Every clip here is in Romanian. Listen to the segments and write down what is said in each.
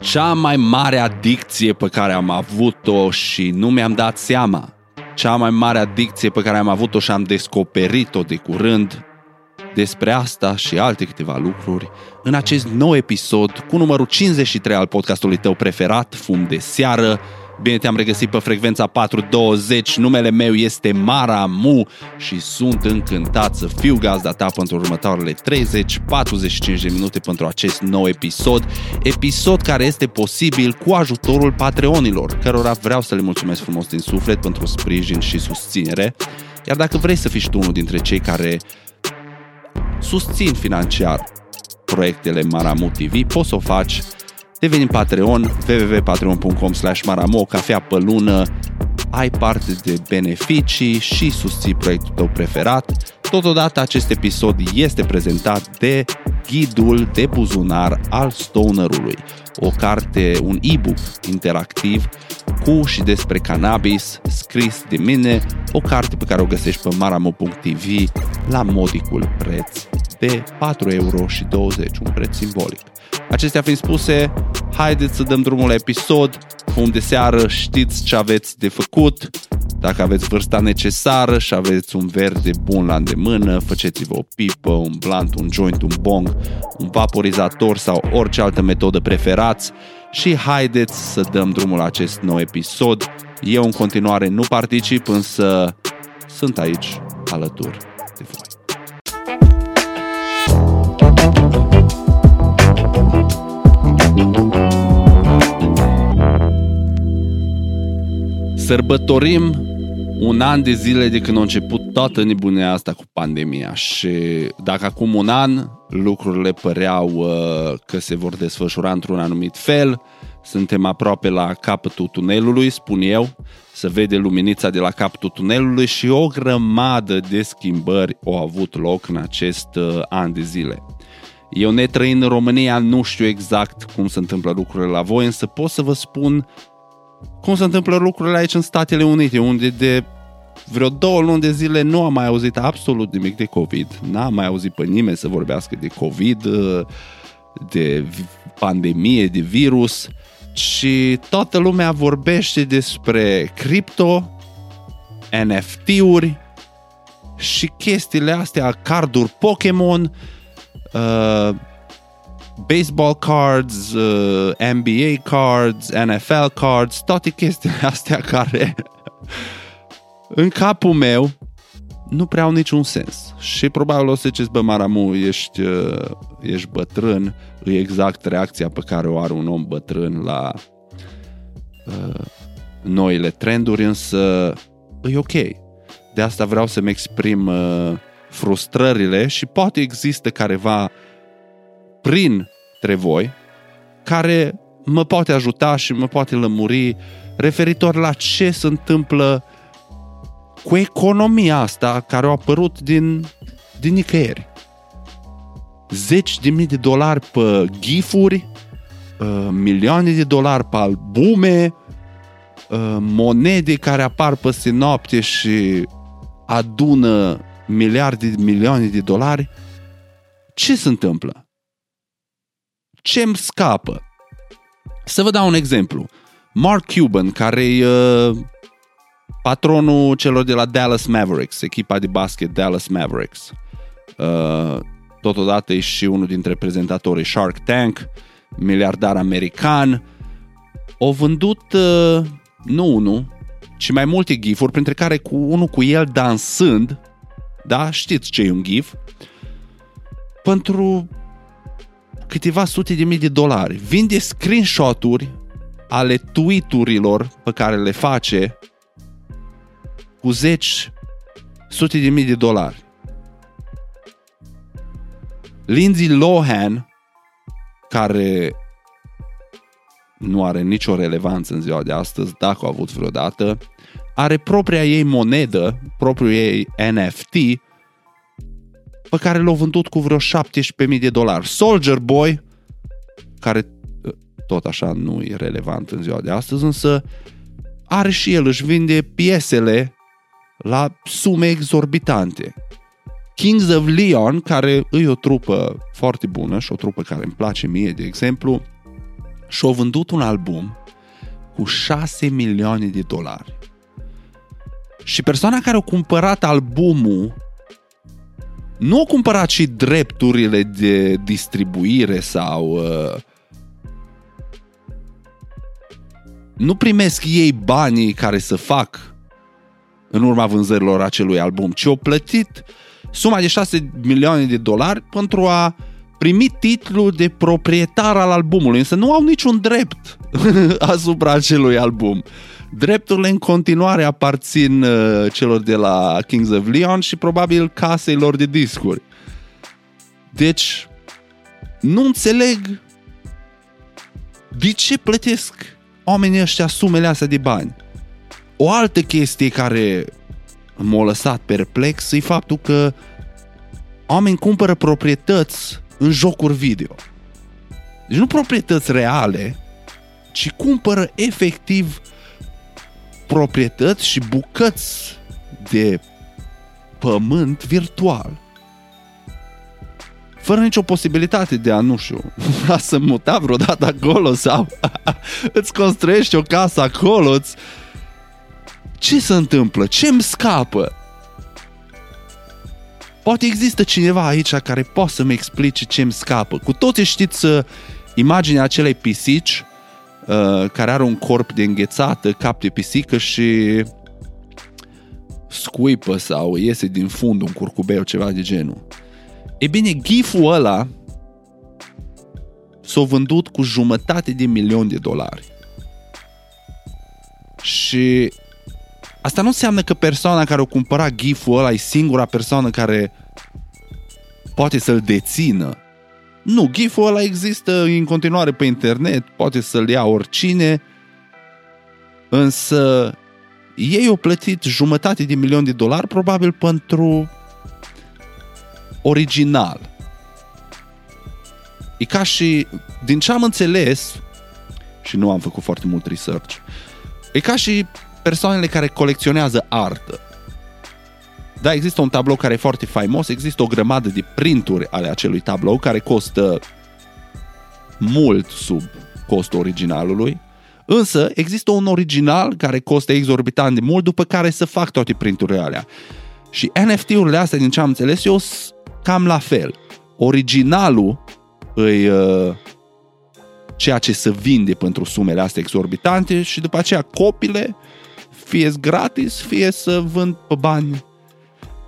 Cea mai mare adicție pe care am avut-o și nu mi-am dat seama, cea mai mare adicție pe care am avut-o și am descoperit-o de curând, despre asta și alte câteva lucruri în acest nou episod cu numărul 53 al podcastului tău preferat, Fum de Seară, Bine te-am regăsit pe frecvența 420, numele meu este Mara Mu și sunt încântat să fiu gazda ta pentru următoarele 30-45 de minute pentru acest nou episod, episod care este posibil cu ajutorul Patreonilor, cărora vreau să le mulțumesc frumos din suflet pentru sprijin și susținere. Iar dacă vrei să fii tu unul dintre cei care susțin financiar proiectele Maramu TV, poți să o faci deveni Patreon, www.patreon.com slash maramo, cafea pe lună, ai parte de beneficii și susții proiectul tău preferat. Totodată acest episod este prezentat de Ghidul de buzunar al Stonerului, o carte, un e-book interactiv cu și despre cannabis, scris de mine, o carte pe care o găsești pe maramo.tv la modicul preț de 4,20 euro, un preț simbolic. Acestea fiind spuse, haideți să dăm drumul la episod. Fum de seară, știți ce aveți de făcut. Dacă aveți vârsta necesară și aveți un verde bun la îndemână, faceți-vă o pipă, un blunt, un joint, un bong, un vaporizator sau orice altă metodă preferați și haideți să dăm drumul la acest nou episod. Eu în continuare nu particip, însă sunt aici alături de voi. Sărbătorim un an de zile de când a început toată nebunia asta cu pandemia și dacă acum un an lucrurile păreau uh, că se vor desfășura într-un anumit fel, suntem aproape la capătul tunelului, spun eu, să vede luminița de la capătul tunelului și o grămadă de schimbări au avut loc în acest uh, an de zile. Eu netrăind în România nu știu exact cum se întâmplă lucrurile la voi, însă pot să vă spun cum se întâmplă lucrurile aici în Statele Unite, unde de vreo două luni de zile nu am mai auzit absolut nimic de COVID. N-am mai auzit pe nimeni să vorbească de COVID, de pandemie, de virus și toată lumea vorbește despre cripto, NFT-uri și chestiile astea, carduri Pokémon, uh, baseball cards, uh, NBA cards, NFL cards, toate chestiile astea care în capul meu nu prea au niciun sens. Și probabil o să ziceți, bă, Maramu, ești, uh, ești bătrân, e exact reacția pe care o are un om bătrân la uh, noile trenduri, însă e ok. De asta vreau să-mi exprim uh, frustrările și poate există careva printre voi care mă poate ajuta și mă poate lămuri referitor la ce se întâmplă cu economia asta care a apărut din, din nicăieri. Zeci de mii de dolari pe gifuri, uh, milioane de dolari pe albume, uh, monede care apar peste noapte și adună miliarde de milioane de dolari. Ce se întâmplă? Ce îmi scapă? Să vă dau un exemplu. Mark Cuban, care e uh, patronul celor de la Dallas Mavericks, echipa de basket Dallas Mavericks. Uh, totodată e și unul dintre prezentatorii Shark Tank, miliardar american. Au vândut uh, nu unul, ci mai multe gifuri, printre care cu unul cu el dansând, da, știți ce e un gif, pentru câteva sute de mii de dolari. Vinde screenshot-uri ale tweet-urilor pe care le face cu zeci, sute de mii de dolari. Lindsay Lohan, care nu are nicio relevanță în ziua de astăzi, dacă a avut vreodată, are propria ei monedă, propriul ei NFT, pe care l-au vândut cu vreo 17.000 de dolari. Soldier Boy, care ă, tot așa nu e relevant în ziua de astăzi, însă are și el, își vinde piesele la sume exorbitante. Kings of Leon, care e o trupă foarte bună și o trupă care îmi place mie, de exemplu, și au vândut un album cu 6 milioane de dolari. Și persoana care a cumpărat albumul nu a cumpărat și drepturile de distribuire sau uh, nu primesc ei banii care să fac în urma vânzărilor acelui album, ci au plătit suma de 6 milioane de dolari pentru a primi titlul de proprietar al albumului, însă nu au niciun drept asupra acelui album. Drepturile în continuare aparțin uh, celor de la Kings of Leon și probabil casei lor de discuri. Deci, nu înțeleg de ce plătesc oamenii ăștia sumele astea de bani. O altă chestie care m-a lăsat perplex e faptul că oameni cumpără proprietăți în jocuri video. Deci nu proprietăți reale, ci cumpără efectiv proprietăți și bucăți de pământ virtual. Fără nicio posibilitate de a, nu știu, a să muta vreodată acolo sau îți construiești o casă acolo, îți... ce se întâmplă? Ce îmi scapă? Poate există cineva aici care poate să-mi explice ce îmi scapă. Cu toții știți uh, imaginea acelei pisici uh, care are un corp de înghețată, cap de pisică și scuipă sau iese din fund un curcubeu, ceva de genul. E bine, giful ăla s-a vândut cu jumătate de milion de dolari. Și asta nu înseamnă că persoana care o cumpăra giful ăla e singura persoană care poate să-l dețină. Nu, giful ăla există în continuare pe internet, poate să-l ia oricine, însă ei au plătit jumătate de milion de dolari probabil pentru original. E ca și, din ce am înțeles, și nu am făcut foarte mult research, e ca și persoanele care colecționează artă. Da, există un tablou care e foarte faimos, există o grămadă de printuri ale acelui tablou care costă mult sub costul originalului, însă există un original care costă exorbitant de mult, după care să fac toate printurile alea. Și NFT-urile astea, din ce am înțeles eu, cam la fel. Originalul îi uh, ceea ce se vinde pentru sumele astea exorbitante și după aceea copile fie gratis, fie să vând pe bani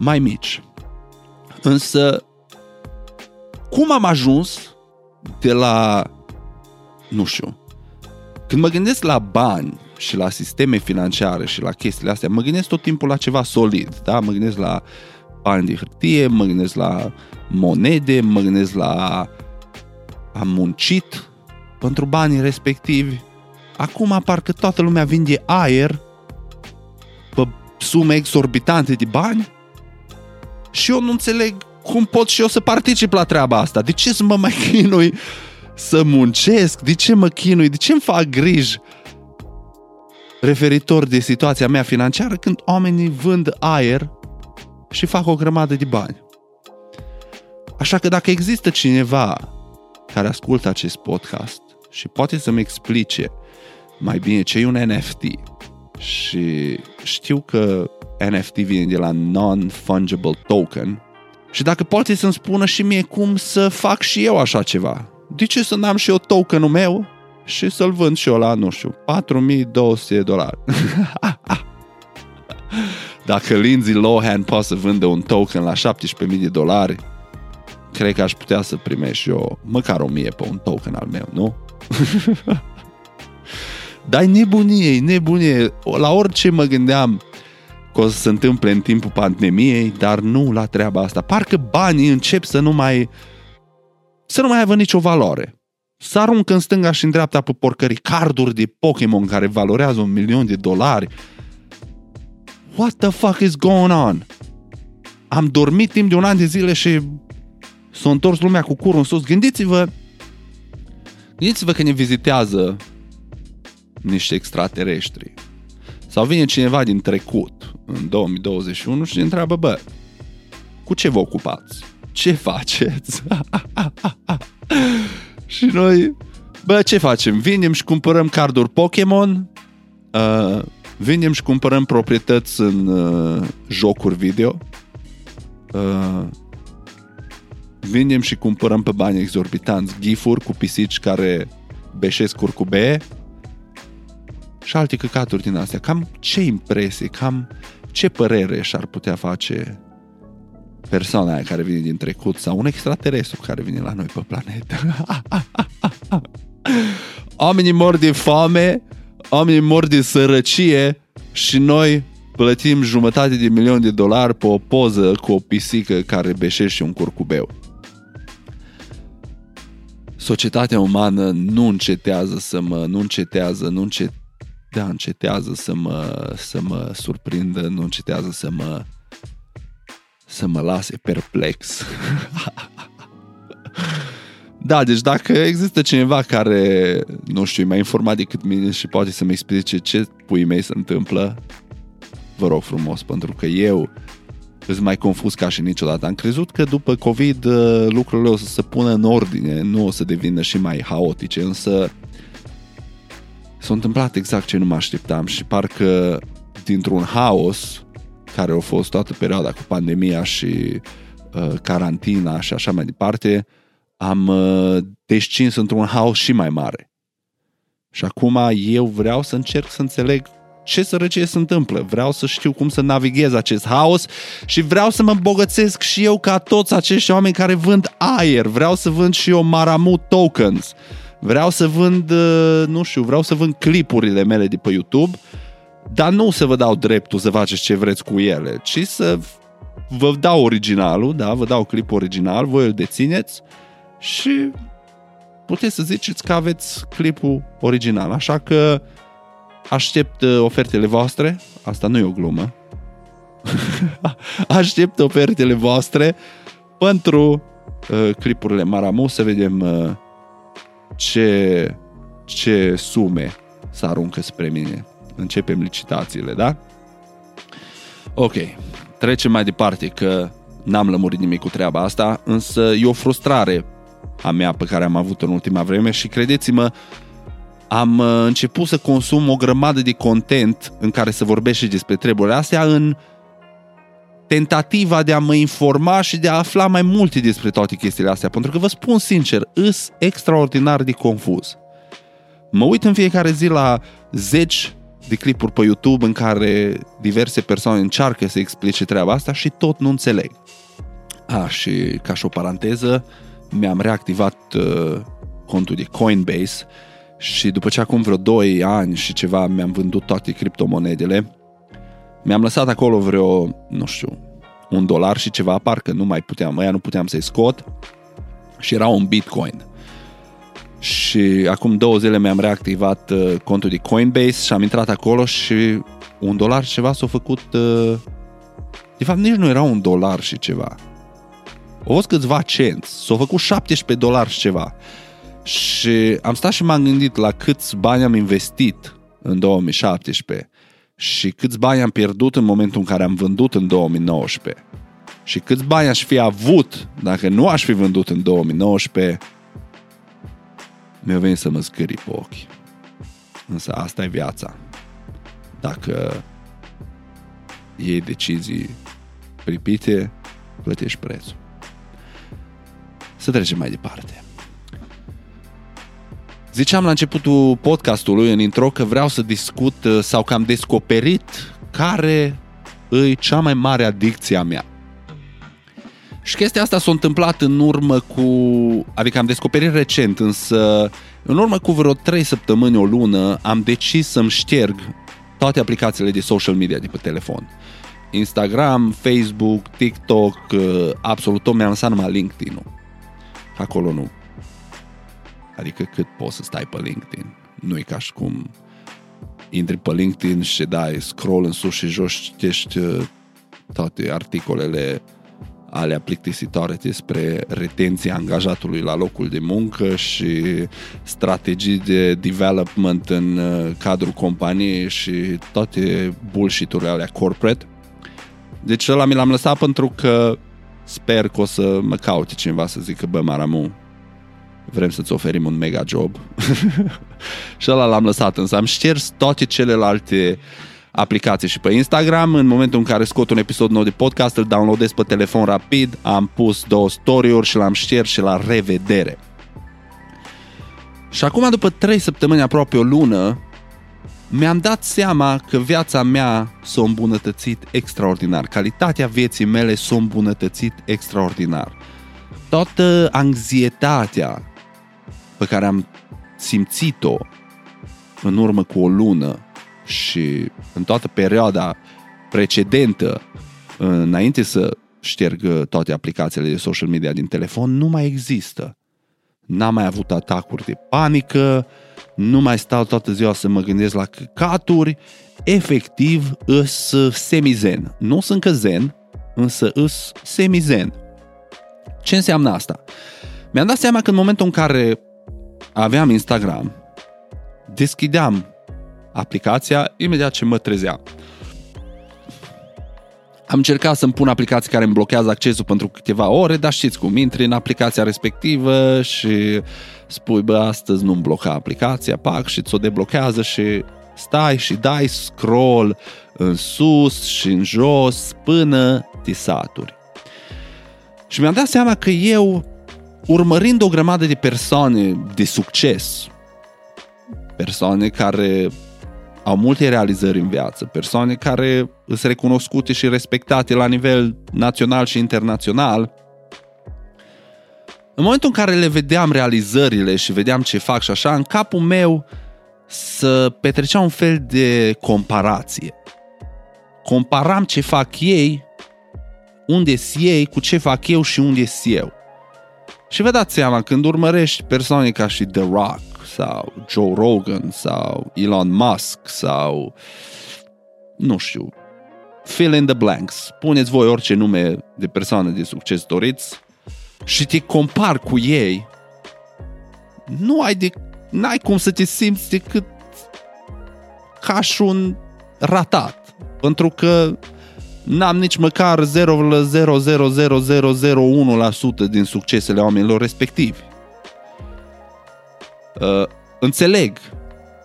mai mici. Însă, cum am ajuns de la, nu știu, când mă gândesc la bani și la sisteme financiare și la chestiile astea, mă gândesc tot timpul la ceva solid, da? Mă gândesc la bani de hârtie, mă gândesc la monede, mă gândesc la am muncit pentru banii respectivi. Acum parcă toată lumea vinde aer pe sume exorbitante de bani și eu nu înțeleg cum pot și eu să particip la treaba asta. De ce să mă mai chinui să muncesc? De ce mă chinui? De ce îmi fac griji referitor de situația mea financiară când oamenii vând aer și fac o grămadă de bani? Așa că dacă există cineva care ascultă acest podcast și poate să-mi explice mai bine ce e un NFT și știu că NFT vine de la Non-Fungible Token și dacă poate să-mi spună și mie cum să fac și eu așa ceva. De ce să n-am și eu tokenul meu și să-l vând și eu la, nu știu, 4200 de dolari. dacă Lindsay Lohan poate să vândă un token la 17.000 de dolari, cred că aș putea să primești și eu măcar o mie pe un token al meu, nu? Dar nebunie, nebunie. La orice mă gândeam că o să se întâmple în timpul pandemiei, dar nu la treaba asta. Parcă banii încep să nu mai să nu mai aibă nicio valoare. Să aruncă în stânga și în dreapta pe porcării carduri de Pokémon care valorează un milion de dolari. What the fuck is going on? Am dormit timp de un an de zile și s-a întors lumea cu curul în sus. Gândiți-vă, gândiți-vă că ne vizitează niște extraterestri. Sau vine cineva din trecut, în 2021, și ne întreabă, bă, cu ce vă ocupați? Ce faceți? și noi Bă, ce facem? Vinem și cumpărăm carduri Pokémon, uh, vinem și cumpărăm proprietăți în uh, jocuri video, uh, vinem și cumpărăm pe bani exorbitanți gifuri cu pisici care beșesc curcubee și alte căcaturi din astea. Cam ce impresie, cam ce părere și-ar putea face persoana aia care vine din trecut sau un extraterestru care vine la noi pe planetă. oamenii mor de foame, oamenii mor de sărăcie și noi plătim jumătate de milion de dolari pe o poză cu o pisică care beșește un curcubeu. Societatea umană nu încetează să mă, nu încetează, nu încetează, da, încetează să mă, să mă surprindă, nu încetează să mă, să mă lase perplex. Da, deci dacă există cineva care, nu știu, e mai informat decât mine și poate să-mi explice ce pui mei se întâmplă, vă rog frumos, pentru că eu sunt mai confuz ca și niciodată. Am crezut că după COVID uh, lucrurile o să se pună în ordine, nu o să devină și mai haotice, însă s-a întâmplat exact ce nu mă așteptam și parcă dintr-un haos care a fost toată perioada cu pandemia și uh, carantina și așa mai departe, am uh, descins într-un haos și mai mare. Și acum eu vreau să încerc să înțeleg ce sărăcie se întâmplă. Vreau să știu cum să navighez acest haos și vreau să mă îmbogățesc și eu ca toți acești oameni care vând aer. Vreau să vând și eu Maramut tokens. Vreau să vând, uh, nu știu, vreau să vând clipurile mele de pe YouTube, dar nu să vă dau dreptul să faceți ce vreți cu ele, ci să vă dau originalul, da, vă dau clipul original, voi îl dețineți și puteți să ziceți că aveți clipul original. Așa că aștept uh, ofertele voastre, asta nu e o glumă, aștept ofertele voastre pentru uh, clipurile Maramu să vedem uh, ce, ce sume să aruncă spre mine. Începem licitațiile, da? Ok, trecem mai departe că n-am lămurit nimic cu treaba asta, însă e o frustrare a mea pe care am avut-o în ultima vreme și credeți-mă, am uh, început să consum o grămadă de content în care se vorbește despre treburile astea în tentativa de a mă informa și de a afla mai multe despre toate chestiile astea. Pentru că vă spun sincer, îs extraordinar de confuz. Mă uit în fiecare zi la zeci de clipuri pe YouTube în care diverse persoane încearcă să explice treaba asta și tot nu înțeleg. A, și ca și o paranteză, mi-am reactivat uh, contul de Coinbase și după ce acum vreo 2 ani și ceva mi-am vândut toate criptomonedele, mi-am lăsat acolo vreo, nu știu, un dolar și ceva, parcă nu mai puteam, ăia nu puteam să-i scot și era un bitcoin. Și acum două zile mi-am reactivat uh, contul de Coinbase și am intrat acolo și un dolar și ceva s-a făcut... Uh, de fapt, nici nu era un dolar și ceva. Au fost câțiva cenți. S-au făcut 17 dolari și ceva. Și am stat și m-am gândit la câți bani am investit în 2017 și câți bani am pierdut în momentul în care am vândut în 2019 și câți bani aș fi avut dacă nu aș fi vândut în 2019, mi-a venit să mă scări pe ochi. Însă asta e viața. Dacă iei decizii pripite, plătești prețul. Să trecem mai departe. Ziceam la începutul podcastului, în intro, că vreau să discut uh, sau că am descoperit care e cea mai mare adicție a mea. Și chestia asta s-a întâmplat în urmă cu... Adică am descoperit recent, însă în urmă cu vreo 3 săptămâni, o lună, am decis să-mi șterg toate aplicațiile de social media de pe telefon. Instagram, Facebook, TikTok, uh, absolut tot mi-am lăsat numai LinkedIn-ul. Acolo nu Adică cât poți să stai pe LinkedIn. Nu e ca și cum intri pe LinkedIn și dai scroll în sus și jos, citești uh, toate articolele alea plictisitoare despre retenția angajatului la locul de muncă și strategii de development în uh, cadrul companiei și toate bullshit-urile alea corporate. Deci ăla mi l-am lăsat pentru că sper că o să mă caute cineva să zică, bă, Maramu, vrem să-ți oferim un mega job. și ăla l-am lăsat, însă am șters toate celelalte aplicații și pe Instagram. În momentul în care scot un episod nou de podcast, îl downloadez pe telefon rapid, am pus două story-uri și l-am șters și la revedere. Și acum, după trei săptămâni, aproape o lună, mi-am dat seama că viața mea s-a îmbunătățit extraordinar. Calitatea vieții mele s-a îmbunătățit extraordinar. Toată anxietatea pe care am simțit-o în urmă cu o lună și în toată perioada precedentă, înainte să șterg toate aplicațiile de social media din telefon, nu mai există. N-am mai avut atacuri de panică, nu mai stau toată ziua să mă gândesc la căcaturi, efectiv îs semizen. Nu sunt că zen, însă îs semizen. Ce înseamnă asta? Mi-am dat seama că în momentul în care aveam Instagram, deschideam aplicația imediat ce mă trezeam. Am încercat să-mi pun aplicații care îmi blochează accesul pentru câteva ore, dar știți cum, intri în aplicația respectivă și spui, bă, astăzi nu-mi bloca aplicația, pac, și ți-o deblochează și stai și dai scroll în sus și în jos până te saturi. Și mi-am dat seama că eu, urmărind o grămadă de persoane de succes, persoane care au multe realizări în viață, persoane care sunt recunoscute și respectate la nivel național și internațional, în momentul în care le vedeam realizările și vedeam ce fac și așa, în capul meu să petrecea un fel de comparație. Comparam ce fac ei, unde sunt ei, cu ce fac eu și unde sunt eu. Și vă dați seama, când urmărești persoane ca și The Rock sau Joe Rogan sau Elon Musk sau nu știu, fill in the blanks. Puneți voi orice nume de persoană de succes doriți și te compar cu ei, nu ai de, n-ai cum să te simți decât ca și un ratat. Pentru că n-am nici măcar 0,00001% din succesele oamenilor respectivi. Uh, înțeleg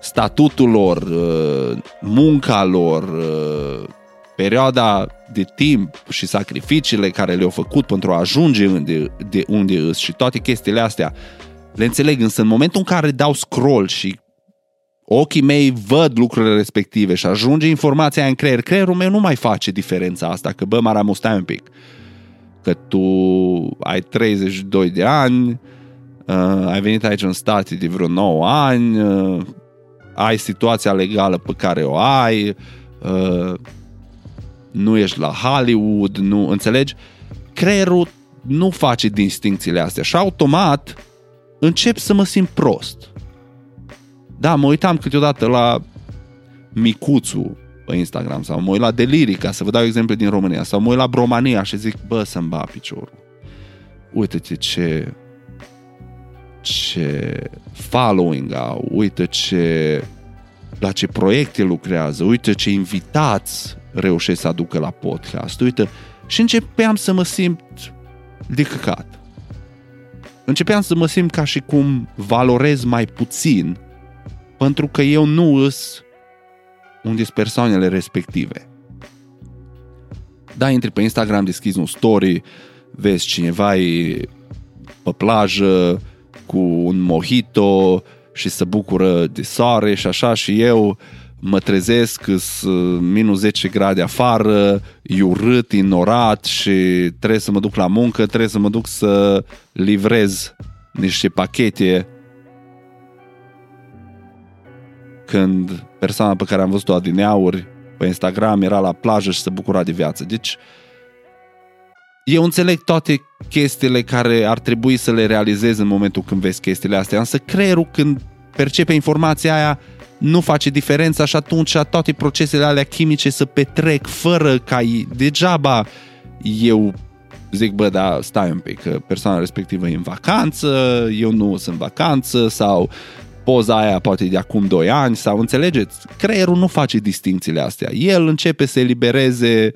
statutul lor, uh, munca lor, uh, perioada de timp și sacrificiile care le-au făcut pentru a ajunge unde, de unde îs și toate chestiile astea, le înțeleg, însă în momentul în care dau scroll și ochii mei văd lucrurile respective și ajunge informația în creier, creierul meu nu mai face diferența asta, că bă, Maramu, stai un pic, că tu ai 32 de ani, uh, ai venit aici în state de vreo 9 ani, uh, ai situația legală pe care o ai, uh, nu ești la Hollywood, nu înțelegi? Creierul nu face distincțiile astea și automat încep să mă simt prost. Da, mă uitam câteodată la Micuțu pe Instagram sau mă uit la Delirica, să vă dau exemple din România, sau mă uit la Bromania și zic, bă, să-mi ba piciorul. Uite-te ce ce following au, uite ce la ce proiecte lucrează, uite ce invitați reușesc să aducă la podcast, uite, și începeam să mă simt de căcat. Începeam să mă simt ca și cum valorez mai puțin pentru că eu nu îs unde sunt persoanele respective. Da, intri pe Instagram, deschizi un story, vezi cineva e pe plajă cu un mojito și se bucură de soare și așa și eu mă trezesc, sunt minus 10 grade afară, e urât, inorat și trebuie să mă duc la muncă, trebuie să mă duc să livrez niște pachete când persoana pe care am văzut-o adineauri pe Instagram era la plajă și se bucura de viață. Deci eu înțeleg toate chestiile care ar trebui să le realizez în momentul când vezi chestiile astea, însă creierul când percepe informația aia nu face diferența și atunci toate procesele alea chimice să petrec fără ca degeaba eu zic, bă, da, stai un pic, că persoana respectivă e în vacanță, eu nu sunt în vacanță sau poza aia poate de acum 2 ani sau înțelegeți? Creierul nu face distințiile astea. El începe să elibereze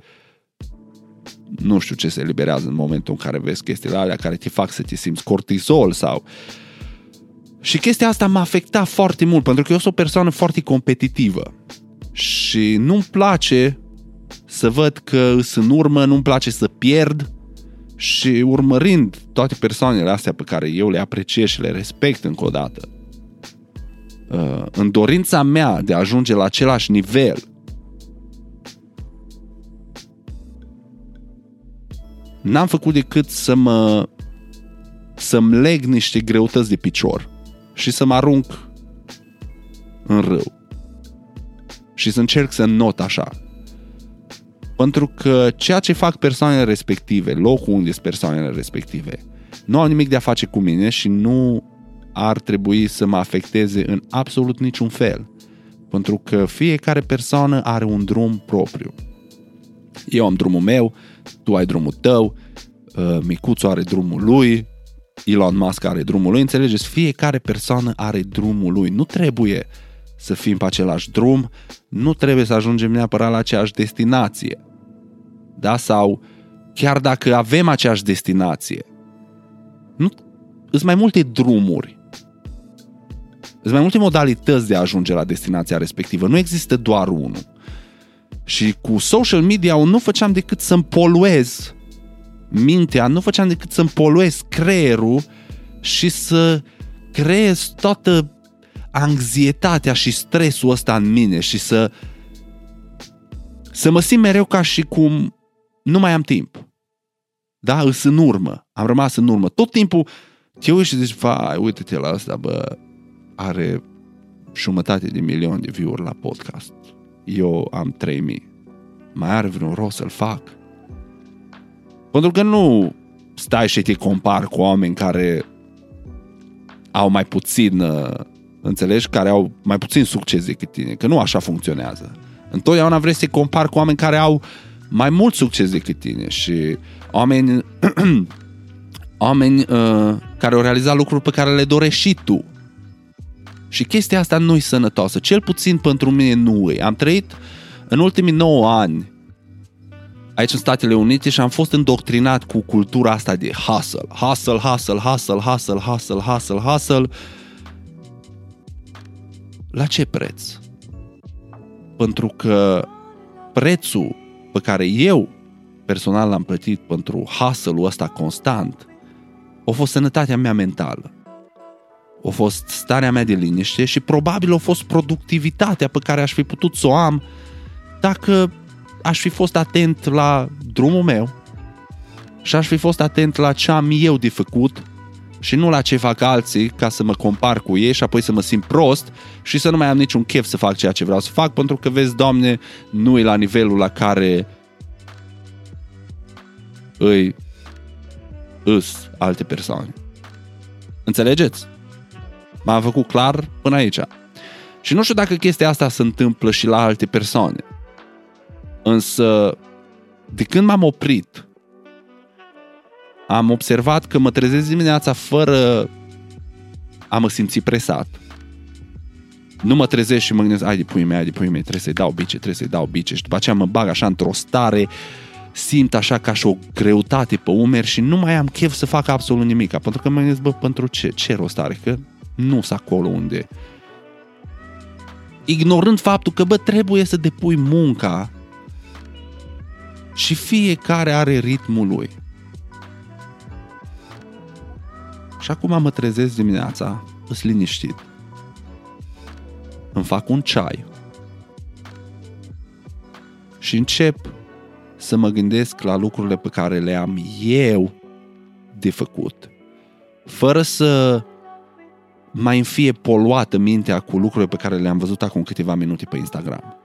nu știu ce se eliberează în momentul în care vezi chestiile alea care te fac să te simți cortizol sau Și chestia asta m-a afectat foarte mult, pentru că eu sunt o persoană foarte competitivă. Și nu-mi place să văd că sunt în urmă, nu-mi place să pierd și urmărind toate persoanele astea pe care eu le apreciez și le respect încă o dată, uh, în dorința mea de a ajunge la același nivel, n-am făcut decât să mă să-mi leg niște greutăți de picior și să mă arunc în râu. Și să încerc să not așa. Pentru că ceea ce fac persoanele respective, locul unde sunt persoanele respective, nu au nimic de a face cu mine și nu ar trebui să mă afecteze în absolut niciun fel. Pentru că fiecare persoană are un drum propriu. Eu am drumul meu, tu ai drumul tău, uh, Micuțu are drumul lui, Elon Musk are drumul lui, înțelegeți? Fiecare persoană are drumul lui. Nu trebuie să fim pe același drum, nu trebuie să ajungem neapărat la aceeași destinație. Da? Sau chiar dacă avem aceeași destinație, nu, sunt mai multe drumuri. Sunt mai multe modalități de a ajunge la destinația respectivă. Nu există doar unul. Și cu social media nu făceam decât să-mi poluez mintea, nu făceam decât să-mi poluez creierul și să creez toată anxietatea și stresul ăsta în mine și să să mă simt mereu ca și cum nu mai am timp. Da? Îs în urmă. Am rămas în urmă. Tot timpul te uiți și zici, vai, uite-te la asta, bă, are jumătate de milion de view-uri la podcast. Eu am 3000. Mai are vreun rost să-l fac? Pentru că nu stai și te compar cu oameni care au mai puțin, uh, înțelegi, care au mai puțin succes decât tine, că nu așa funcționează. Întotdeauna vrei să te compari cu oameni care au mai mult succes decât tine și oameni, oameni uh, care au realizat lucruri pe care le dorești și tu. Și chestia asta nu e sănătoasă, cel puțin pentru mine nu e. Am trăit în ultimii 9 ani aici în Statele Unite și am fost îndoctrinat cu cultura asta de hustle. Hustle, hustle, hustle, hustle, hustle, hustle, hustle. La ce preț? Pentru că prețul pe care eu personal l-am plătit pentru hustle-ul ăsta constant a fost sănătatea mea mentală. A fost starea mea de liniște și probabil a fost productivitatea pe care aș fi putut să o am dacă aș fi fost atent la drumul meu și aș fi fost atent la ce am eu de făcut și nu la ce fac alții ca să mă compar cu ei și apoi să mă simt prost și să nu mai am niciun chef să fac ceea ce vreau să fac pentru că, vezi, Doamne, nu e la nivelul la care îi îs alte persoane. Înțelegeți? M-am făcut clar până aici. Și nu știu dacă chestia asta se întâmplă și la alte persoane. Însă, de când m-am oprit, am observat că mă trezesc dimineața fără a mă simți presat. Nu mă trezesc și mă gândesc, ai de pui mei, ai de pui mei, trebuie să-i dau bice, trebuie să-i dau bice și după aceea mă bag așa într-o stare, simt așa ca și o greutate pe umeri și nu mai am chef să fac absolut nimic. Pentru că mă gândesc, bă, pentru ce? Ce rost are? Că nu sunt acolo unde... Ignorând faptul că, bă, trebuie să depui munca și fiecare are ritmul lui. Și acum mă trezesc dimineața, îs liniștit. Îmi fac un ceai. Și încep să mă gândesc la lucrurile pe care le am eu de făcut. Fără să mai îmi fie poluată mintea cu lucrurile pe care le-am văzut acum câteva minute pe Instagram.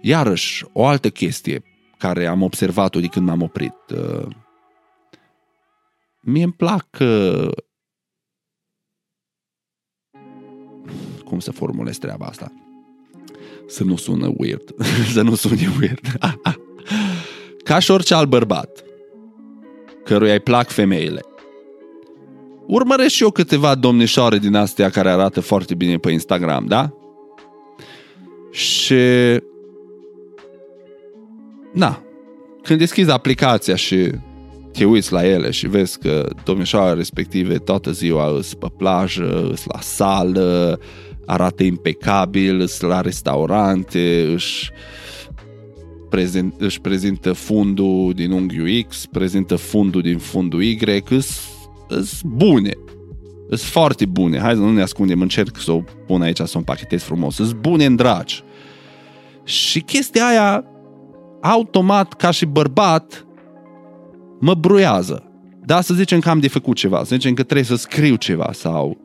Iarăși, o altă chestie care am observat-o de când m-am oprit. Uh, mie îmi plac uh, cum să formulez treaba asta? Să nu sună weird. să nu sune weird. Ca și orice alt bărbat căruia îi plac femeile. Urmăresc și eu câteva domnișoare din astea care arată foarte bine pe Instagram, da? Și Na, când deschizi aplicația și te uiți la ele și vezi că domnișoara respective toată ziua îs pe plajă, îs la sală, arată impecabil, îs la restaurante, își, prezent, își prezintă fundul din unghiul X, prezintă fundul din fundul Y, îs, îs bune. Sunt foarte bune. Hai să nu ne ascundem, încerc să o pun aici, să o împachetez frumos. Sunt bune în dragi. Și chestia aia, automat, ca și bărbat, mă bruiază. Da, să zicem că am de făcut ceva, să zicem că trebuie să scriu ceva sau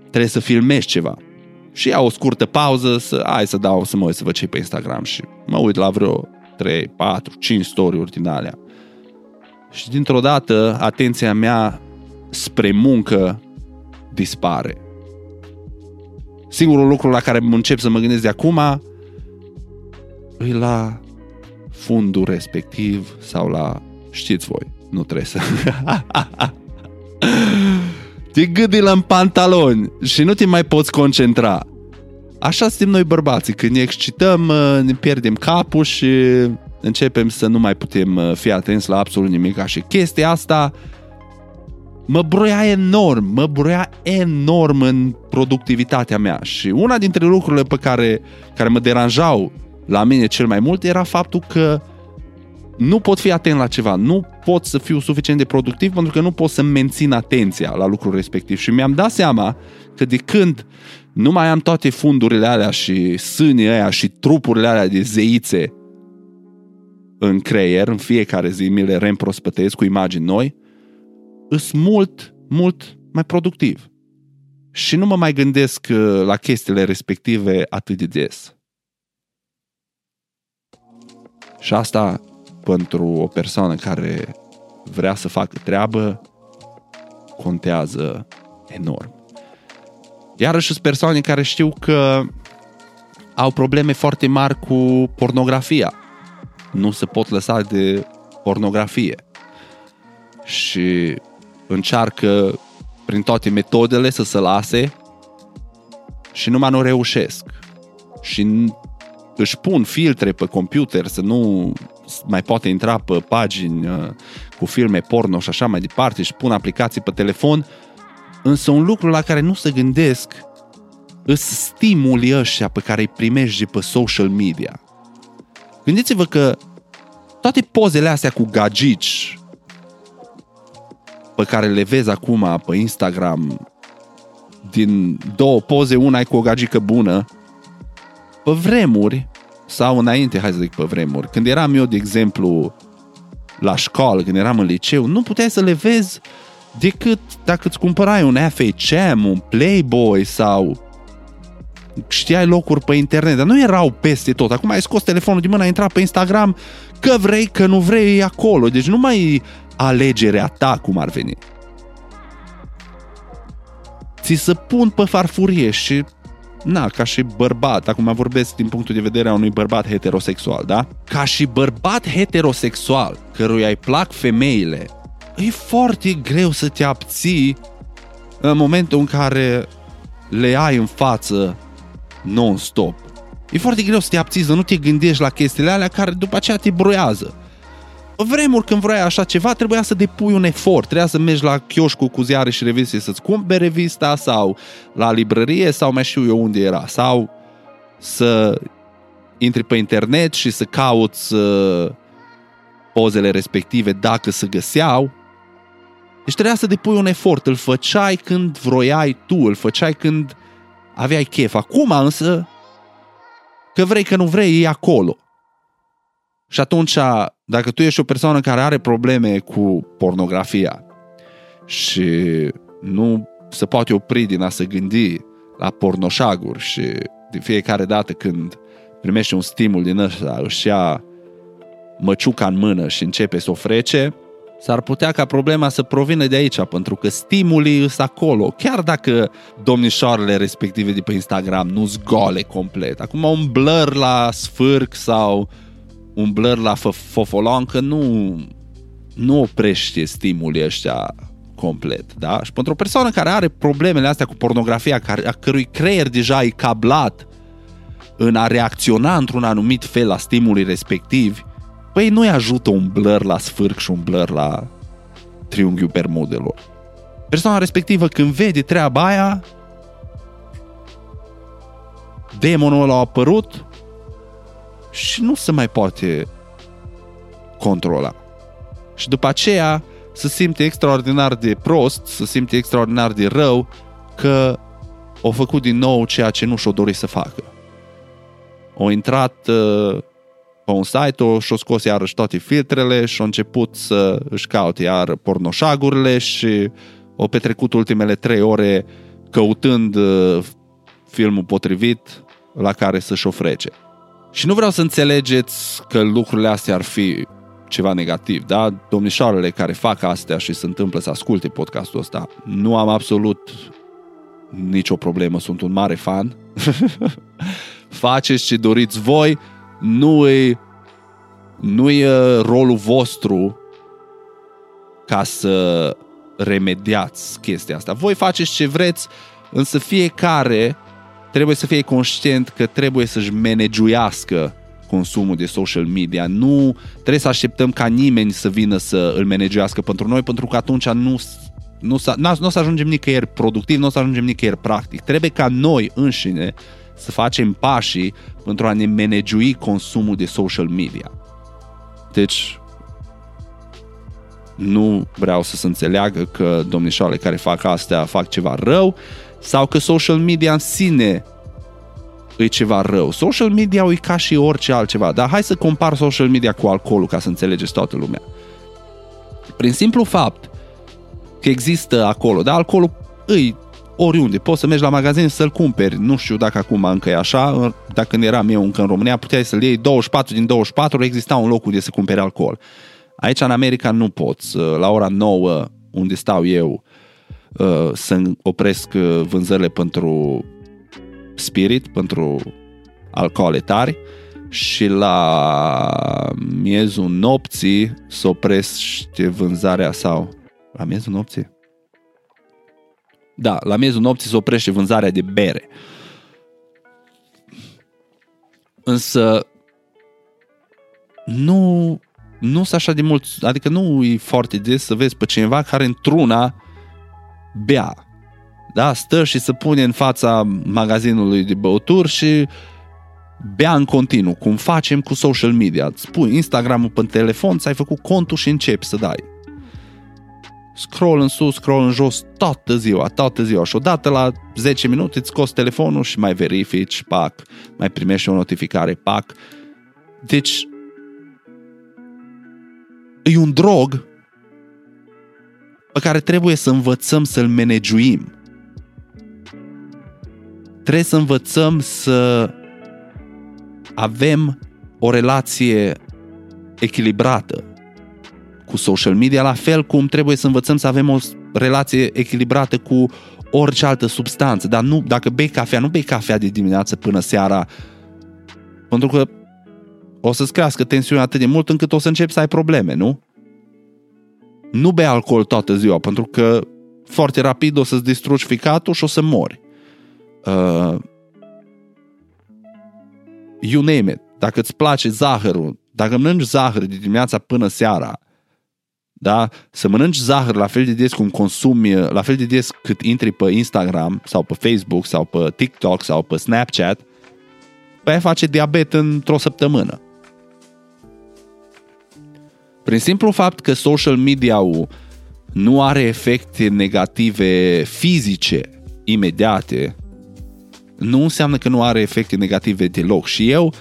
trebuie să filmez ceva. Și iau o scurtă pauză, să, hai să dau, să mă uit să văd ce pe Instagram și mă uit la vreo 3, 4, 5 story-uri din alea. Și dintr-o dată, atenția mea spre muncă dispare. Singurul lucru la care încep să mă gândesc de acum e la fundul respectiv sau la știți voi, nu trebuie să... te gândi la în pantaloni și nu te mai poți concentra. Așa suntem noi bărbații, când ne excităm, ne pierdem capul și începem să nu mai putem uh, fi atenți la absolut nimic. Și chestia asta mă broia enorm, mă broia enorm în productivitatea mea și una dintre lucrurile pe care, care mă deranjau la mine cel mai mult era faptul că nu pot fi atent la ceva, nu pot să fiu suficient de productiv pentru că nu pot să mențin atenția la lucrul respectiv și mi-am dat seama că de când nu mai am toate fundurile alea și sânii aia și trupurile alea de zeițe în creier, în fiecare zi mi le reîmprospătez cu imagini noi, îs mult, mult mai productiv. Și nu mă mai gândesc uh, la chestiile respective atât de des. Și asta pentru o persoană care vrea să facă treabă contează enorm. Iarăși sunt persoane care știu că au probleme foarte mari cu pornografia. Nu se pot lăsa de pornografie. Și încearcă prin toate metodele să se lase și numai nu reușesc. Și își pun filtre pe computer să nu mai poate intra pe pagini uh, cu filme porno și așa mai departe și pun aplicații pe telefon, însă un lucru la care nu se gândesc îs stimulii ăștia pe care îi primești pe social media. Gândiți-vă că toate pozele astea cu gagici pe care le vezi acum pe Instagram din două poze, una e cu o gagică bună, pe vremuri, sau înainte, hai să zic pe vremuri, când eram eu, de exemplu, la școală, când eram în liceu, nu puteai să le vezi decât dacă îți cumpărai un FHM, un Playboy sau știai locuri pe internet, dar nu erau peste tot. Acum ai scos telefonul din mână, ai intrat pe Instagram, că vrei, că nu vrei, e acolo. Deci nu mai alegerea ta cum ar veni. Ți să pun pe farfurie și na, ca și bărbat, acum vorbesc din punctul de vedere a unui bărbat heterosexual, da? Ca și bărbat heterosexual, căruia îi plac femeile, e foarte greu să te abții în momentul în care le ai în față non-stop. E foarte greu să te abții, să nu te gândești la chestiile alea care după aceea te bruiază vremuri când vrei așa ceva, trebuia să depui un efort. Trebuia să mergi la chioșcul cu ziare și reviste să-ți cumperi revista sau la librărie sau mai știu eu unde era. Sau să intri pe internet și să cauți uh, pozele respective dacă se găseau. Deci trebuia să depui un efort. Îl făceai când vroiai tu, îl făceai când aveai chef. Acum însă, că vrei că nu vrei, e acolo. Și atunci, dacă tu ești o persoană care are probleme cu pornografia și nu se poate opri din a se gândi la pornoșaguri și de fiecare dată când primește un stimul din ăsta, își ia măciuca în mână și începe să o frece, s-ar putea ca problema să provină de aici, pentru că stimulii sunt acolo, chiar dacă domnișoarele respective de pe Instagram nu sunt gole complet. Acum un blur la sfârc sau un blur la fofoloncă nu, nu oprește stimulii ăștia complet, da? Și pentru o persoană care are problemele astea cu pornografia, care, a cărui creier deja e cablat în a reacționa într-un anumit fel la stimulii respectivi, Păi nu-i ajută un blur la sfârc și un blur la triunghiul Bermudelor. Persoana respectivă când vede treaba aia, demonul ăla a apărut și nu se mai poate controla. Și după aceea se simte extraordinar de prost, se simte extraordinar de rău că o făcut din nou ceea ce nu și-o dori să facă. O intrat uh, pe un site și-o scos iarăși toate filtrele și-a început să își caute iar pornoșagurile și o petrecut ultimele trei ore căutând uh, filmul potrivit la care să-și ofrece. Și nu vreau să înțelegeți că lucrurile astea ar fi ceva negativ, da? Domnișoarele care fac astea și se întâmplă să asculte podcastul ăsta, nu am absolut nicio problemă, sunt un mare fan. Faceți ce doriți voi, nu e, nu e uh, rolul vostru ca să remediați chestia asta. Voi faceți ce vreți, însă fiecare trebuie să fie conștient că trebuie să-și managuiască consumul de social media. Nu trebuie să așteptăm ca nimeni să vină să îl managească pentru noi, pentru că atunci nu, nu, nu, nu o să ajungem nicăieri productiv, nu o să ajungem nicăieri practic. Trebuie ca noi înșine să facem pașii pentru a ne managui consumul de social media. Deci, nu vreau să se înțeleagă că domnișoarele care fac astea fac ceva rău sau că social media în sine e ceva rău. Social media e ca și orice altceva, dar hai să compar social media cu alcoolul ca să înțelegeți toată lumea. Prin simplu fapt că există acolo, dar alcoolul îi oriunde, poți să mergi la magazin să-l cumperi, nu știu dacă acum încă e așa, dacă când eram eu încă în România, puteai să-l iei. 24 din 24, exista un loc unde să cumperi alcool. Aici în America nu poți, la ora 9 unde stau eu, uh, să opresc uh, vânzările pentru spirit, pentru alcoole tari și la miezul nopții să oprește vânzarea sau la miezul nopții? Da, la miezul nopții se oprește vânzarea de bere. Însă nu, nu sunt așa de mulți, adică nu e foarte des să vezi pe cineva care într-una bea. Da, stă și se pune în fața magazinului de băuturi și bea în continuu, cum facem cu social media. Îți pui Instagram-ul pe telefon, ți-ai făcut contul și începi să dai scroll în sus, scroll în jos, toată ziua, toată ziua. Și odată la 10 minute îți scoți telefonul și mai verifici, pac, mai primești o notificare, pac. Deci, e un drog pe care trebuie să învățăm să-l managuim. Trebuie să învățăm să avem o relație echilibrată cu social media, la fel cum trebuie să învățăm să avem o relație echilibrată cu orice altă substanță. Dar nu, dacă bei cafea, nu bei cafea de dimineață până seara, pentru că o să-ți crească tensiunea atât de mult încât o să începi să ai probleme, nu? Nu bei alcool toată ziua, pentru că foarte rapid o să-ți distrugi ficatul și o să mori. Uh, you name it. Dacă îți place zahărul, dacă mănânci zahăr de dimineața până seara, da? Să mănânci zahăr la fel de des cum consumi, la fel de des cât intri pe Instagram sau pe Facebook sau pe TikTok sau pe Snapchat, pe aia face diabet într-o săptămână. Prin simplu fapt că social media-ul nu are efecte negative fizice imediate, nu înseamnă că nu are efecte negative deloc. Și eu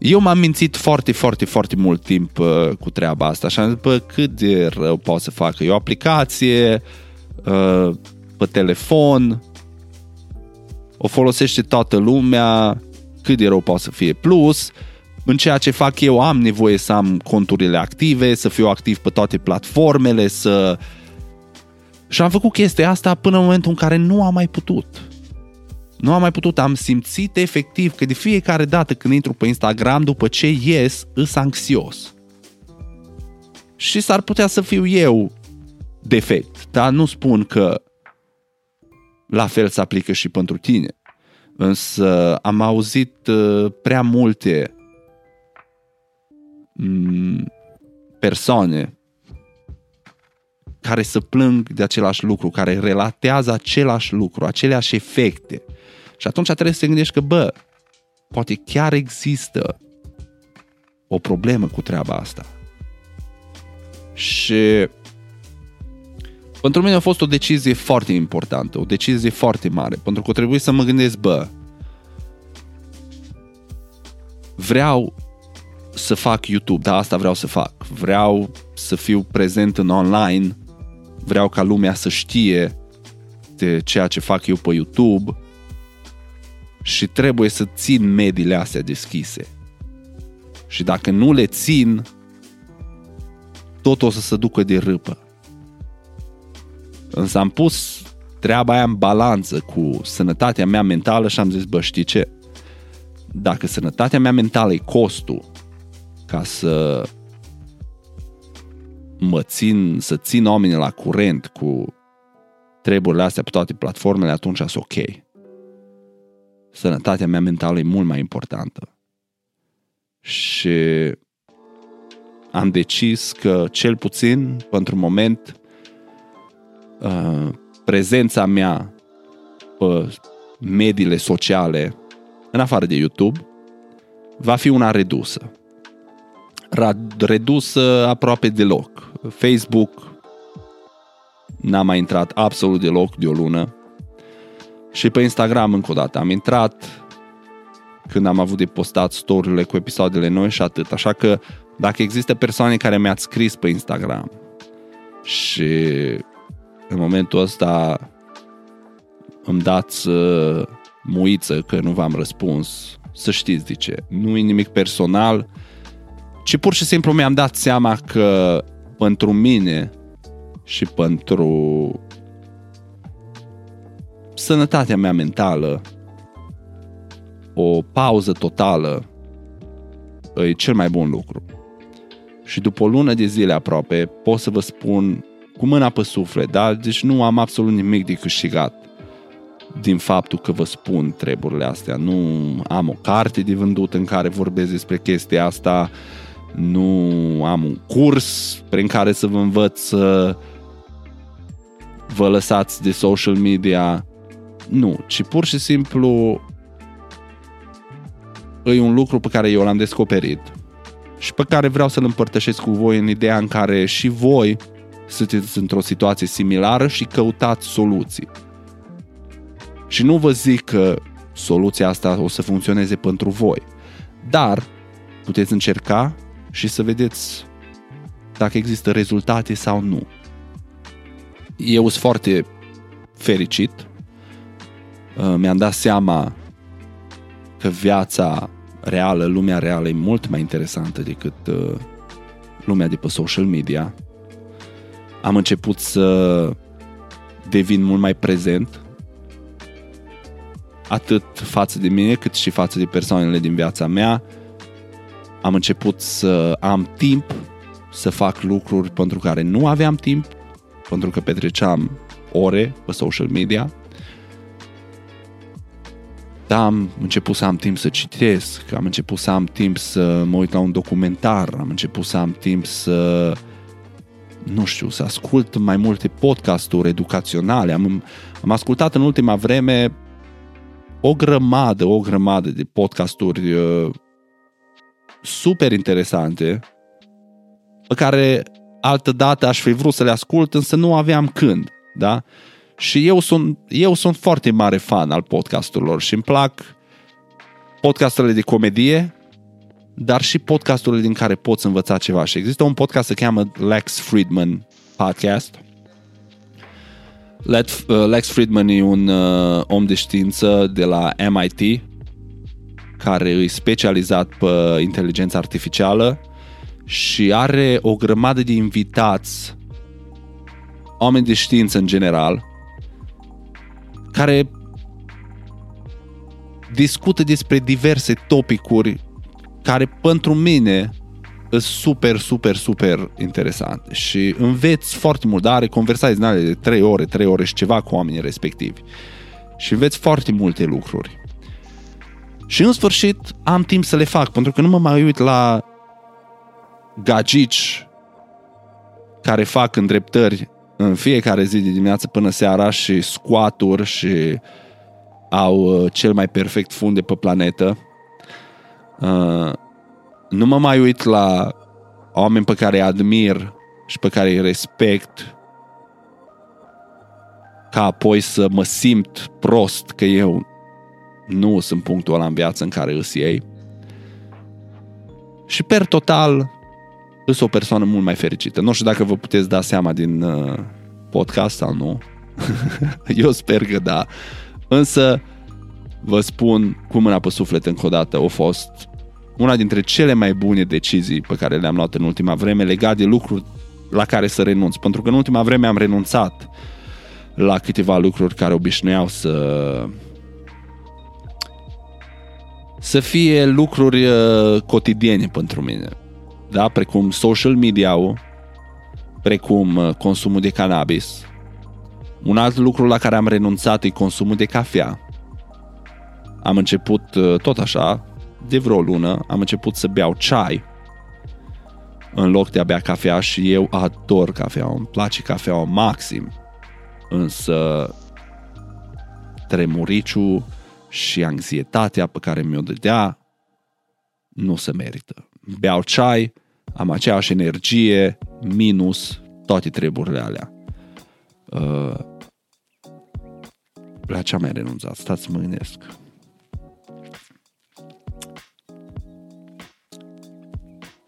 eu m-am mințit foarte, foarte, foarte mult timp uh, cu treaba asta și am zis, bă, cât de rău poate să facă. E o aplicație uh, pe telefon, o folosește toată lumea, cât de rău poate să fie. Plus, în ceea ce fac eu am nevoie să am conturile active, să fiu activ pe toate platformele, să... Și am făcut chestia asta până în momentul în care nu am mai putut nu am mai putut, am simțit efectiv că de fiecare dată când intru pe Instagram, după ce ies, îs anxios. Și s-ar putea să fiu eu defect, dar nu spun că la fel se aplică și pentru tine. Însă am auzit uh, prea multe mm, persoane care să plâng de același lucru, care relatează același lucru, aceleași efecte. Și atunci trebuie să te gândești că, bă, poate chiar există o problemă cu treaba asta. Și pentru mine a fost o decizie foarte importantă, o decizie foarte mare, pentru că trebuie să mă gândesc, bă, vreau să fac YouTube, da, asta vreau să fac. Vreau să fiu prezent în online, vreau ca lumea să știe de ceea ce fac eu pe YouTube și trebuie să țin mediile astea deschise. Și dacă nu le țin, tot o să se ducă de râpă. Însă am pus treaba aia în balanță cu sănătatea mea mentală și am zis, bă, știi ce? Dacă sănătatea mea mentală e costul ca să mă țin, să țin oamenii la curent cu treburile astea pe toate platformele, atunci sunt ok. Sănătatea mea mentală e mult mai importantă. Și am decis că, cel puțin, pentru moment, uh, prezența mea pe mediile sociale, în afară de YouTube, va fi una redusă. Redusă aproape deloc. Facebook n-am mai intrat absolut deloc de o lună. Și pe Instagram încă o dată am intrat când am avut de postat story cu episoadele noi și atât. Așa că dacă există persoane care mi-ați scris pe Instagram și în momentul ăsta îmi dați uh, muiță că nu v-am răspuns, să știți de ce. Nu e nimic personal, ci pur și simplu mi-am dat seama că pentru mine și pentru sănătatea mea mentală, o pauză totală e cel mai bun lucru. Și după o lună de zile aproape, pot să vă spun cu mâna pe suflet, da? Deci nu am absolut nimic de câștigat din faptul că vă spun treburile astea. Nu am o carte de vândut în care vorbesc despre chestia asta, nu am un curs prin care să vă învăț să vă lăsați de social media. Nu, ci pur și simplu e un lucru pe care eu l-am descoperit și pe care vreau să-l împărtășesc cu voi în ideea în care și voi sunteți într-o situație similară și căutați soluții. Și nu vă zic că soluția asta o să funcționeze pentru voi, dar puteți încerca și să vedeți dacă există rezultate sau nu. Eu sunt foarte fericit. Uh, mi-am dat seama că viața reală, lumea reală e mult mai interesantă decât uh, lumea de pe social media. Am început să devin mult mai prezent atât față de mine cât și față de persoanele din viața mea. Am început să am timp să fac lucruri pentru care nu aveam timp, pentru că petreceam ore pe social media da, am început să am timp să citesc, am început să am timp să mă uit la un documentar, am început să am timp să, nu știu, să ascult mai multe podcasturi educaționale. Am, am ascultat în ultima vreme o grămadă, o grămadă de podcasturi uh, super interesante pe care altă dată aș fi vrut să le ascult, însă nu aveam când, da? Și eu sunt, eu sunt foarte mare fan al podcasturilor și îmi plac podcasturile de comedie, dar și podcasturile din care poți învăța ceva. Și există un podcast se cheamă Lex Friedman Podcast. Uh, Lex Friedman e un uh, om de știință de la MIT care e specializat pe inteligență artificială și are o grămadă de invitați oameni de știință în general care discută despre diverse topicuri care pentru mine sunt super, super, super interesante și înveți foarte mult, dar are conversații din ale de 3 ore, 3 ore și ceva cu oamenii respectivi și înveți foarte multe lucruri. Și în sfârșit am timp să le fac, pentru că nu mă mai uit la gagici care fac îndreptări în fiecare zi de dimineață până seara și squaturi și au uh, cel mai perfect fund de pe planetă. Uh, nu mă mai uit la oameni pe care îi admir și pe care îi respect ca apoi să mă simt prost că eu nu sunt punctul ăla în viață în care îs ei. Și per total, îs o persoană mult mai fericită. Nu știu dacă vă puteți da seama din uh, podcast sau nu. Eu sper că da. Însă, vă spun cu mâna pe suflet încă o dată, a fost una dintre cele mai bune decizii pe care le-am luat în ultima vreme legat de lucruri la care să renunț. Pentru că în ultima vreme am renunțat la câteva lucruri care obișnuiau să să fie lucruri uh, cotidiene pentru mine. Da? Precum social media-ul, precum uh, consumul de cannabis. Un alt lucru la care am renunțat e consumul de cafea. Am început uh, tot așa, de vreo lună, am început să beau ceai în loc de a bea cafea și eu ador cafea, îmi place cafea maxim. Însă tremuriciul și anxietatea pe care mi-o dădea nu se merită. Beau ceai, am aceeași energie, minus toate treburile alea. Uh, la ce am mai renunțat? Stați să mă gândesc.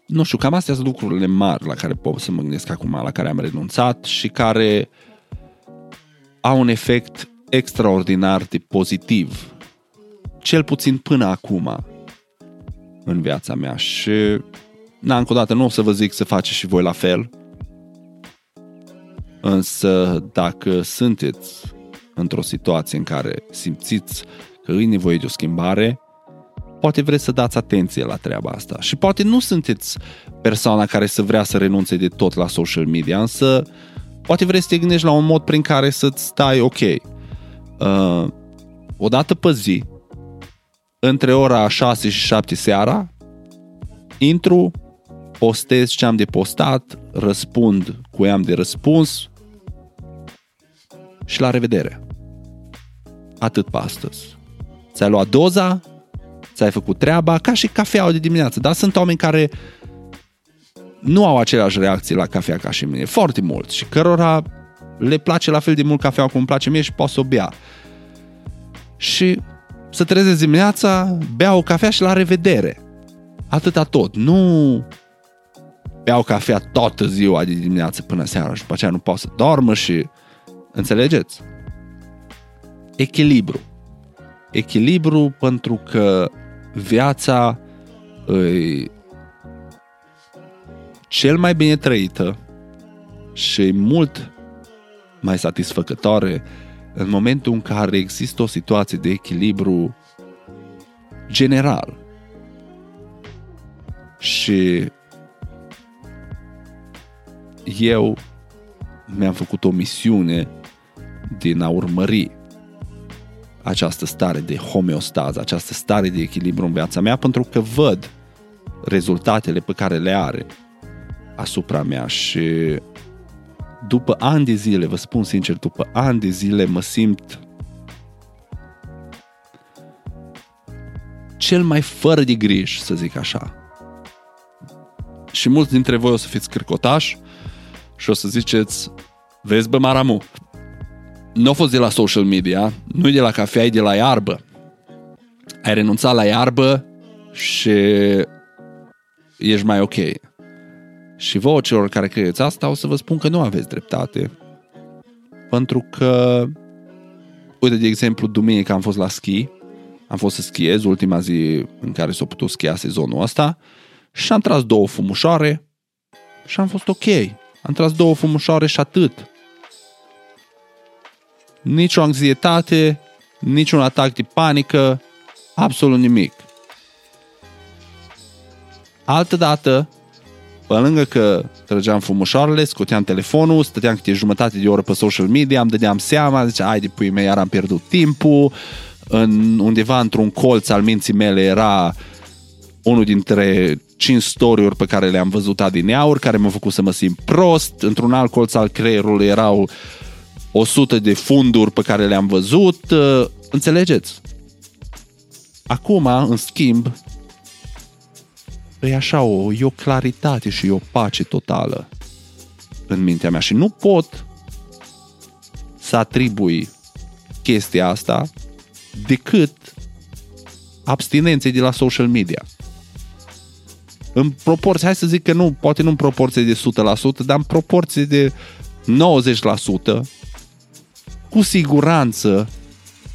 Nu știu, cam astea sunt lucrurile mari la care pot să mă gândesc acum, la care am renunțat și care au un efect extraordinar de pozitiv cel puțin până acum în viața mea și na, încă o dată nu o să vă zic să faceți și voi la fel însă dacă sunteți într-o situație în care simțiți că îi nevoie de o schimbare, poate vreți să dați atenție la treaba asta. Și poate nu sunteți persoana care să vrea să renunțe de tot la social media, însă poate vreți să te gândești la un mod prin care să-ți stai ok. Uh, o dată pe zi, între ora 6 și 7 seara, intru, postez ce am de postat, răspund cu am de răspuns și la revedere. Atât pe astăzi. Ți-ai luat doza, ți-ai făcut treaba, ca și cafeaua de dimineață, dar sunt oameni care nu au aceleași reacții la cafea ca și mine, foarte mult, și cărora le place la fel de mult cafeaua cum îmi place mie și pot să o bea. Și să trezesc dimineața, beau o cafea și la revedere. Atâta tot. Nu beau cafea toată ziua de dimineață până seara și după aceea nu pot să dormă și... Înțelegeți? Echilibru. Echilibru pentru că viața e cel mai bine trăită și mult mai satisfăcătoare în momentul în care există o situație de echilibru general. Și eu mi-am făcut o misiune din a urmări această stare de homeostază, această stare de echilibru în viața mea, pentru că văd rezultatele pe care le are asupra mea și după ani de zile, vă spun sincer, după ani de zile mă simt cel mai fără de griji, să zic așa. Și mulți dintre voi o să fiți cârcotași și o să ziceți, vezi bă Maramu, nu a fost de la social media, nu e de la cafea, e de la iarbă. Ai renunțat la iarbă și ești mai ok. Și vouă celor care credeți asta, o să vă spun că nu aveți dreptate. Pentru că, uite, de exemplu, duminică am fost la schi, am fost să schiez, ultima zi în care s-a putut schia sezonul ăsta, și am tras două fumușoare și am fost ok. Am tras două fumușoare și atât. Nici o anxietate, nici un atac de panică, absolut nimic. Altă dată, pe lângă că trăgeam fumușoarele, scoteam telefonul, stăteam câte jumătate de oră pe social media, îmi dădeam seama, zicea, ai de pui mei, iar am pierdut timpul, în, undeva într-un colț al minții mele era unul dintre cinci story-uri pe care le-am văzut adineauri, care m-au făcut să mă simt prost. Într-un alt colț al creierului erau 100 de funduri pe care le-am văzut. Uh, înțelegeți? Acum, în schimb, e așa, o, e o claritate și e o pace totală în mintea mea și nu pot să atribui chestia asta decât abstinenței de la social media. În proporție, hai să zic că nu, poate nu în proporție de 100%, dar în proporție de 90%, cu siguranță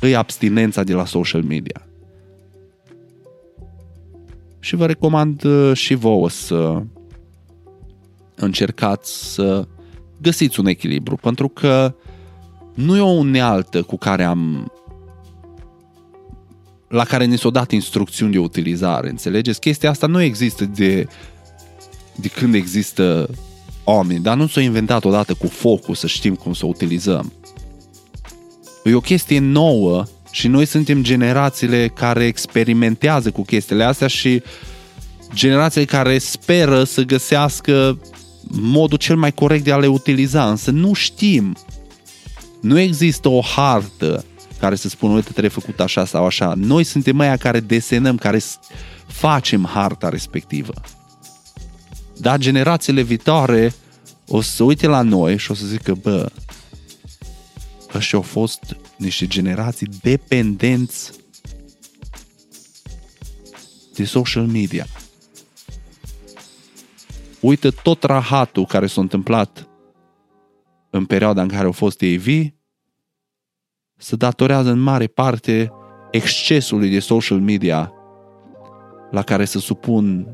îi abstinența de la social media. Și vă recomand uh, și vouă să încercați să găsiți un echilibru, pentru că nu e o unealtă cu care am la care ne s-au dat instrucțiuni de utilizare, înțelegeți? Chestia asta nu există de, de când există oameni, dar nu s-a inventat odată cu focul să știm cum să o utilizăm. E o chestie nouă și noi suntem generațiile care experimentează cu chestiile astea și generațiile care speră să găsească modul cel mai corect de a le utiliza, însă nu știm. Nu există o hartă care să spună, uite, trebuie făcut așa sau așa. Noi suntem aia care desenăm, care facem harta respectivă. Dar generațiile viitoare o să uite la noi și o să zică, bă, ăștia au fost niște generații dependenți de social media. Uită tot rahatul care s-a întâmplat în perioada în care au fost ei vii, se datorează în mare parte excesului de social media la care se supun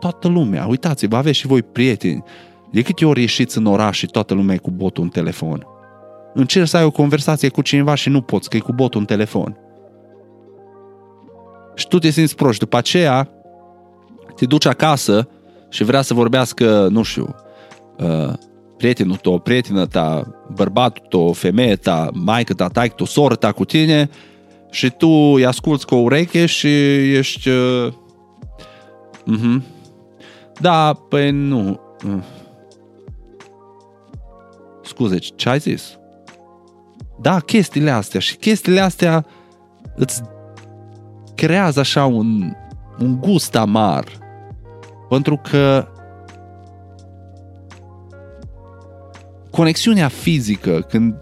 toată lumea. Uitați-vă, aveți și voi prieteni. De câte ori ieșiți în oraș și toată lumea e cu botul în telefon? Încerci să ai o conversație cu cineva și nu poți, că e cu botul în telefon. Și tu te simți proști. După aceea, te duci acasă și vrea să vorbească, nu știu, uh, prietenul tău, prietena ta, bărbatul tău, femeia ta, maică ta, taică tu, soră ta cu tine și tu îi asculți cu o ureche și ești... Uh, uh-huh. Da, păi nu. Uh. Scuze, ce ai zis? Da, chestiile astea și chestiile astea îți creează așa un, un gust amar. Pentru că conexiunea fizică, când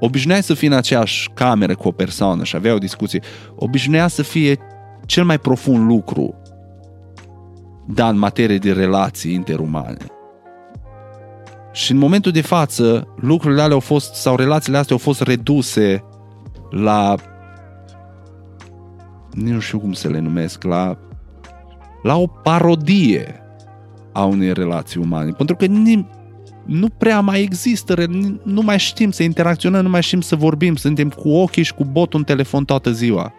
obișnuiai să fii în aceeași cameră cu o persoană și avea o discuție, obișnuia să fie cel mai profund lucru, da, în materie de relații interumane. Și în momentul de față, lucrurile alea au fost, sau relațiile astea au fost reduse la nu știu cum să le numesc, la, la o parodie a unei relații umane. Pentru că nim- nu prea mai există, nu mai știm să interacționăm, nu mai știm să vorbim, suntem cu ochii și cu botul în telefon toată ziua.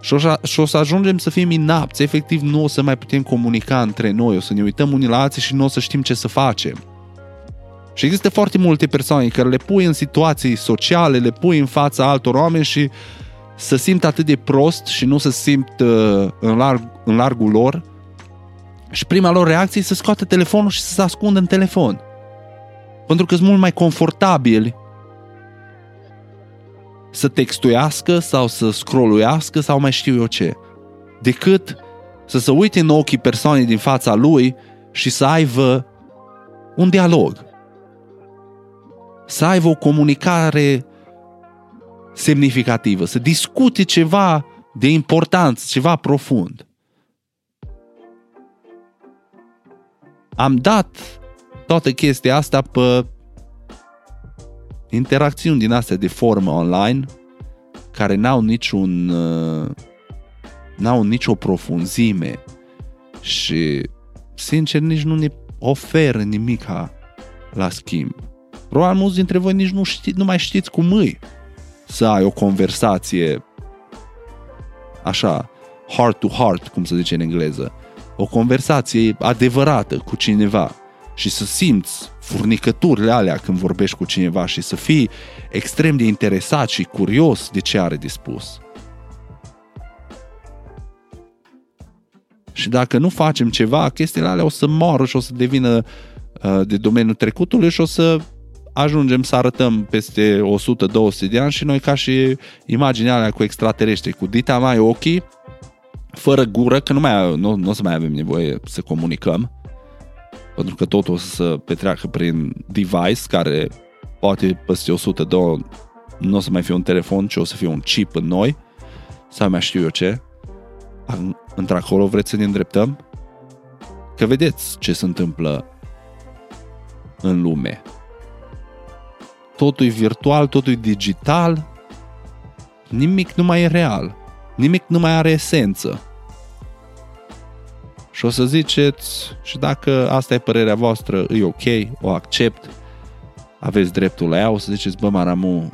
Și o, să, și o să ajungem să fim inapți, efectiv nu o să mai putem comunica între noi, o să ne uităm unii la alții și nu o să știm ce să facem. Și există foarte multe persoane care le pui în situații sociale, le pui în fața altor oameni și să simt atât de prost și nu să simt uh, în, larg, în largul lor, și prima lor reacție e să scoată telefonul și să se ascundă în telefon. Pentru că sunt mult mai confortabili să textuiască sau să scrolluiască sau mai știu eu ce, decât să se uite în ochii persoanei din fața lui și să aibă un dialog. Să aibă o comunicare semnificativă, să discute ceva de importanță, ceva profund. am dat toată chestia asta pe interacțiuni din astea de formă online care n-au niciun uh, n-au nicio profunzime și sincer nici nu ne oferă nimica la schimb. Probabil mulți dintre voi nici nu, ști, nu mai știți cum îi să ai o conversație așa, heart to heart, cum se zice în engleză o conversație adevărată cu cineva și să simți furnicăturile alea când vorbești cu cineva și să fii extrem de interesat și curios de ce are de spus. Și dacă nu facem ceva, chestiile alea o să moară și o să devină uh, de domeniul trecutului și o să ajungem să arătăm peste 100-200 de ani și noi ca și imaginea alea cu extraterestri, cu dita mai ochii, fără gură, că nu, mai, nu, nu o să mai avem nevoie să comunicăm, pentru că totul o să se petreacă prin device care poate peste 102 nu o să mai fie un telefon, ci o să fie un chip în noi, sau mai știu eu ce. Într-acolo vreți să ne îndreptăm? Că vedeți ce se întâmplă în lume. Totul e virtual, totul e digital, nimic nu mai e real, nimic nu mai are esență. Și o să ziceți, și dacă asta e părerea voastră, e ok, o accept, aveți dreptul la ea, o să ziceți, bă, Maramu,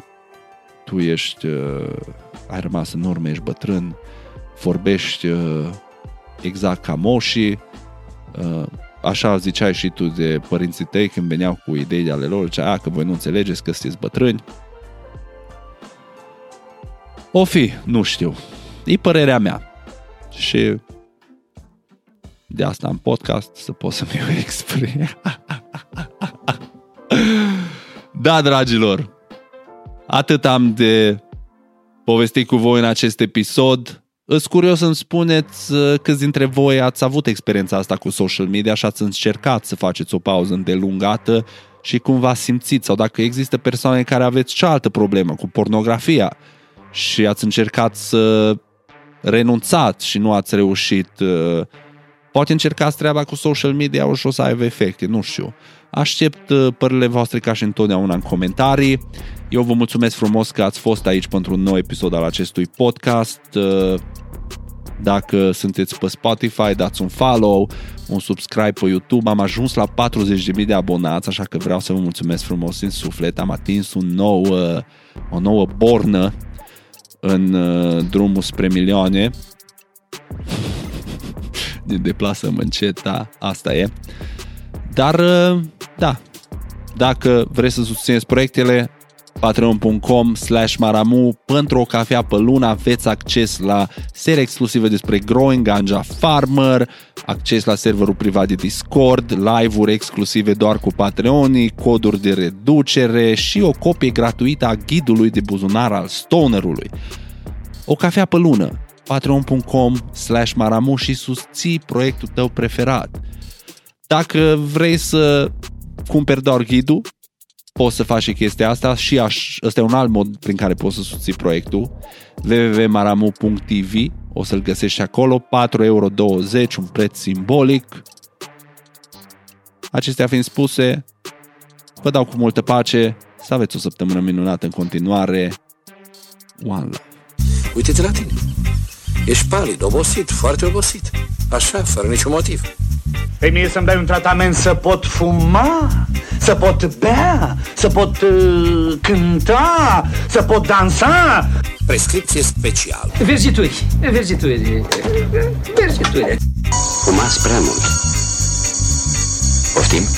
tu ești, uh, ai rămas în urmă, ești bătrân, vorbești uh, exact ca moșii, uh, așa ziceai și tu de părinții tăi când veneau cu idei ale lor, zicea, că voi nu înțelegeți că sunteți bătrâni. O fi, nu știu. E părerea mea. Și de asta am podcast să pot să-mi exprim. da, dragilor, atât am de povestit cu voi în acest episod. Îs curios să-mi spuneți uh, câți dintre voi ați avut experiența asta cu social media și ați încercat să faceți o pauză îndelungată și cum v-ați simțit sau dacă există persoane care aveți și altă problemă cu pornografia și ați încercat să renunțați și nu ați reușit uh, Poate încercați treaba cu social media și o să aibă efecte, nu știu. Aștept uh, părerile voastre ca și întotdeauna în comentarii. Eu vă mulțumesc frumos că ați fost aici pentru un nou episod al acestui podcast. Uh, dacă sunteți pe Spotify, dați un follow, un subscribe pe YouTube. Am ajuns la 40.000 de abonați, așa că vreau să vă mulțumesc frumos în suflet. Am atins un nou, uh, o nouă bornă în drumul spre milioane ne deplasăm încet, da, asta e. Dar, uh, da, dacă vreți să susțineți proiectele, patreon.com slash maramu pentru o cafea pe lună aveți acces la serie exclusive despre Growing Ganja Farmer, acces la serverul privat de Discord, live-uri exclusive doar cu Patreonii, coduri de reducere și o copie gratuită a ghidului de buzunar al Stonerului. O cafea pe lună patreon.com slash maramu și susții proiectul tău preferat. Dacă vrei să cumperi doar ghidul, poți să faci și chestia asta și aș, ăsta e un alt mod prin care poți să susții proiectul www.maramu.tv o să-l găsești acolo 4,20 euro, un preț simbolic. Acestea fiind spuse vă dau cu multă pace să aveți o săptămână minunată în continuare. One Love. Uite-te la tine Ești palid, obosit, foarte obosit. Așa, fără niciun motiv. Pe mie să-mi dai un tratament să pot fuma, să pot bea, să pot uh, cânta, să pot dansa. Prescripție specială. Verzituri, verzituri, verzituri. Fumați prea mult. Poftim?